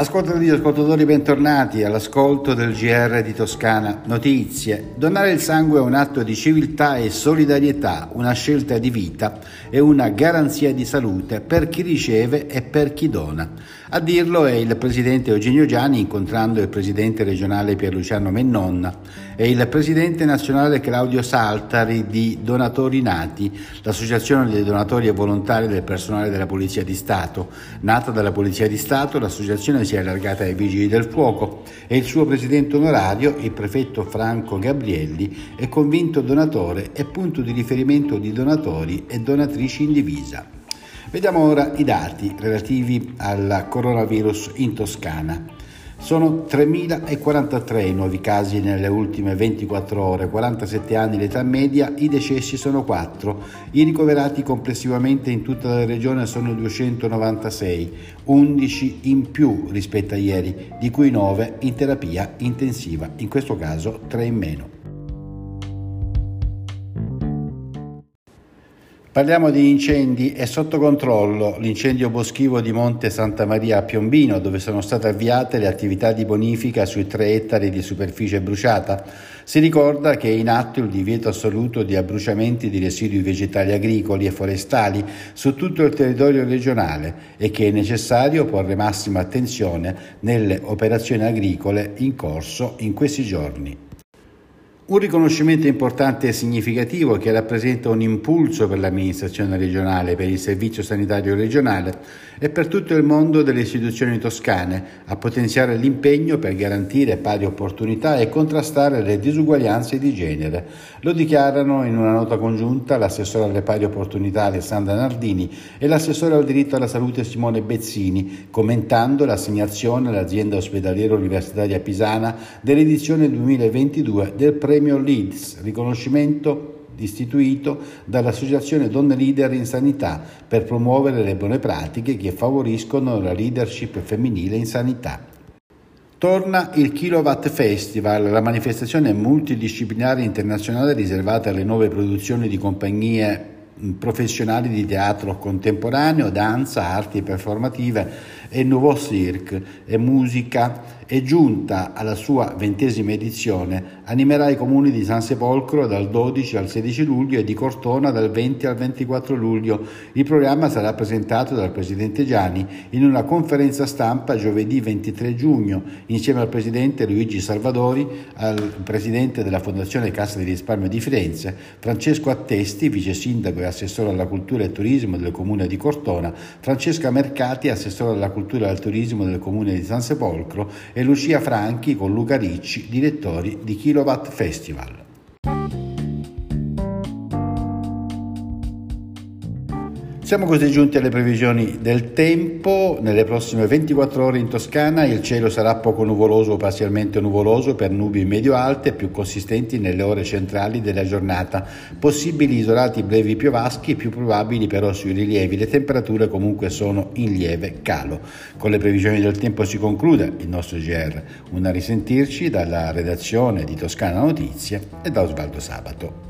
Ascoltatori e ascoltatori, bentornati all'ascolto del GR di Toscana Notizie. Donare il sangue è un atto di civiltà e solidarietà, una scelta di vita e una garanzia di salute per chi riceve e per chi dona. A dirlo è il presidente Eugenio Gianni incontrando il presidente regionale Pierluciano Mennonna e il presidente nazionale Claudio Saltari di Donatori Nati, l'associazione dei donatori e volontari del personale della Polizia di Stato. Nata dalla Polizia di Stato, l'associazione si è allargata ai Vigili del Fuoco e il suo presidente onorario, il prefetto Franco Gabrielli, è convinto donatore e punto di riferimento di donatori e donatrici in divisa. Vediamo ora i dati relativi al coronavirus in Toscana. Sono 3.043 i nuovi casi nelle ultime 24 ore, 47 anni l'età media, i decessi sono 4, i ricoverati complessivamente in tutta la regione sono 296, 11 in più rispetto a ieri, di cui 9 in terapia intensiva, in questo caso 3 in meno. Parliamo di incendi, è sotto controllo l'incendio boschivo di Monte Santa Maria a Piombino, dove sono state avviate le attività di bonifica sui tre ettari di superficie bruciata. Si ricorda che è in atto il divieto assoluto di abbruciamenti di residui vegetali agricoli e forestali su tutto il territorio regionale e che è necessario porre massima attenzione nelle operazioni agricole in corso in questi giorni. Un riconoscimento importante e significativo che rappresenta un impulso per l'amministrazione regionale, per il servizio sanitario regionale e per tutto il mondo delle istituzioni toscane a potenziare l'impegno per garantire pari opportunità e contrastare le disuguaglianze di genere. Lo dichiarano in una nota congiunta l'assessore alle pari opportunità Alessandra Nardini e l'assessore al diritto alla salute Simone Bezzini, commentando l'assegnazione all'azienda ospedaliera universitaria pisana dell'edizione 2022 del premio premio Leads, riconoscimento istituito dall'Associazione Donne Leader in Sanità per promuovere le buone pratiche che favoriscono la leadership femminile in sanità. Torna il Kilowatt Festival, la manifestazione multidisciplinare internazionale riservata alle nuove produzioni di compagnie professionali di teatro contemporaneo, danza, arti performative e Nouveau Cirque e musica è giunta alla sua ventesima edizione, animerà i comuni di San Sepolcro dal 12 al 16 luglio e di Cortona dal 20 al 24 luglio. Il programma sarà presentato dal Presidente Gianni in una conferenza stampa giovedì 23 giugno insieme al Presidente Luigi Salvadori, al Presidente della Fondazione Cassa di Risparmio di Firenze, Francesco Attesti, Vice Sindaco e Assessore alla Cultura e Turismo del Comune di Cortona, Francesca Mercati, Assessore alla Cultura e al Turismo del Comune di San Sepolcro e Lucia Franchi con Luca Ricci, direttori di Kilowatt Festival. Siamo così giunti alle previsioni del tempo. Nelle prossime 24 ore in Toscana il cielo sarà poco nuvoloso o parzialmente nuvoloso per nubi medio-alte più consistenti nelle ore centrali della giornata. Possibili isolati brevi piovaschi, più probabili però sui rilievi. Le temperature comunque sono in lieve calo. Con le previsioni del tempo si conclude il nostro GR. Una risentirci dalla redazione di Toscana Notizie e da Osvaldo Sabato.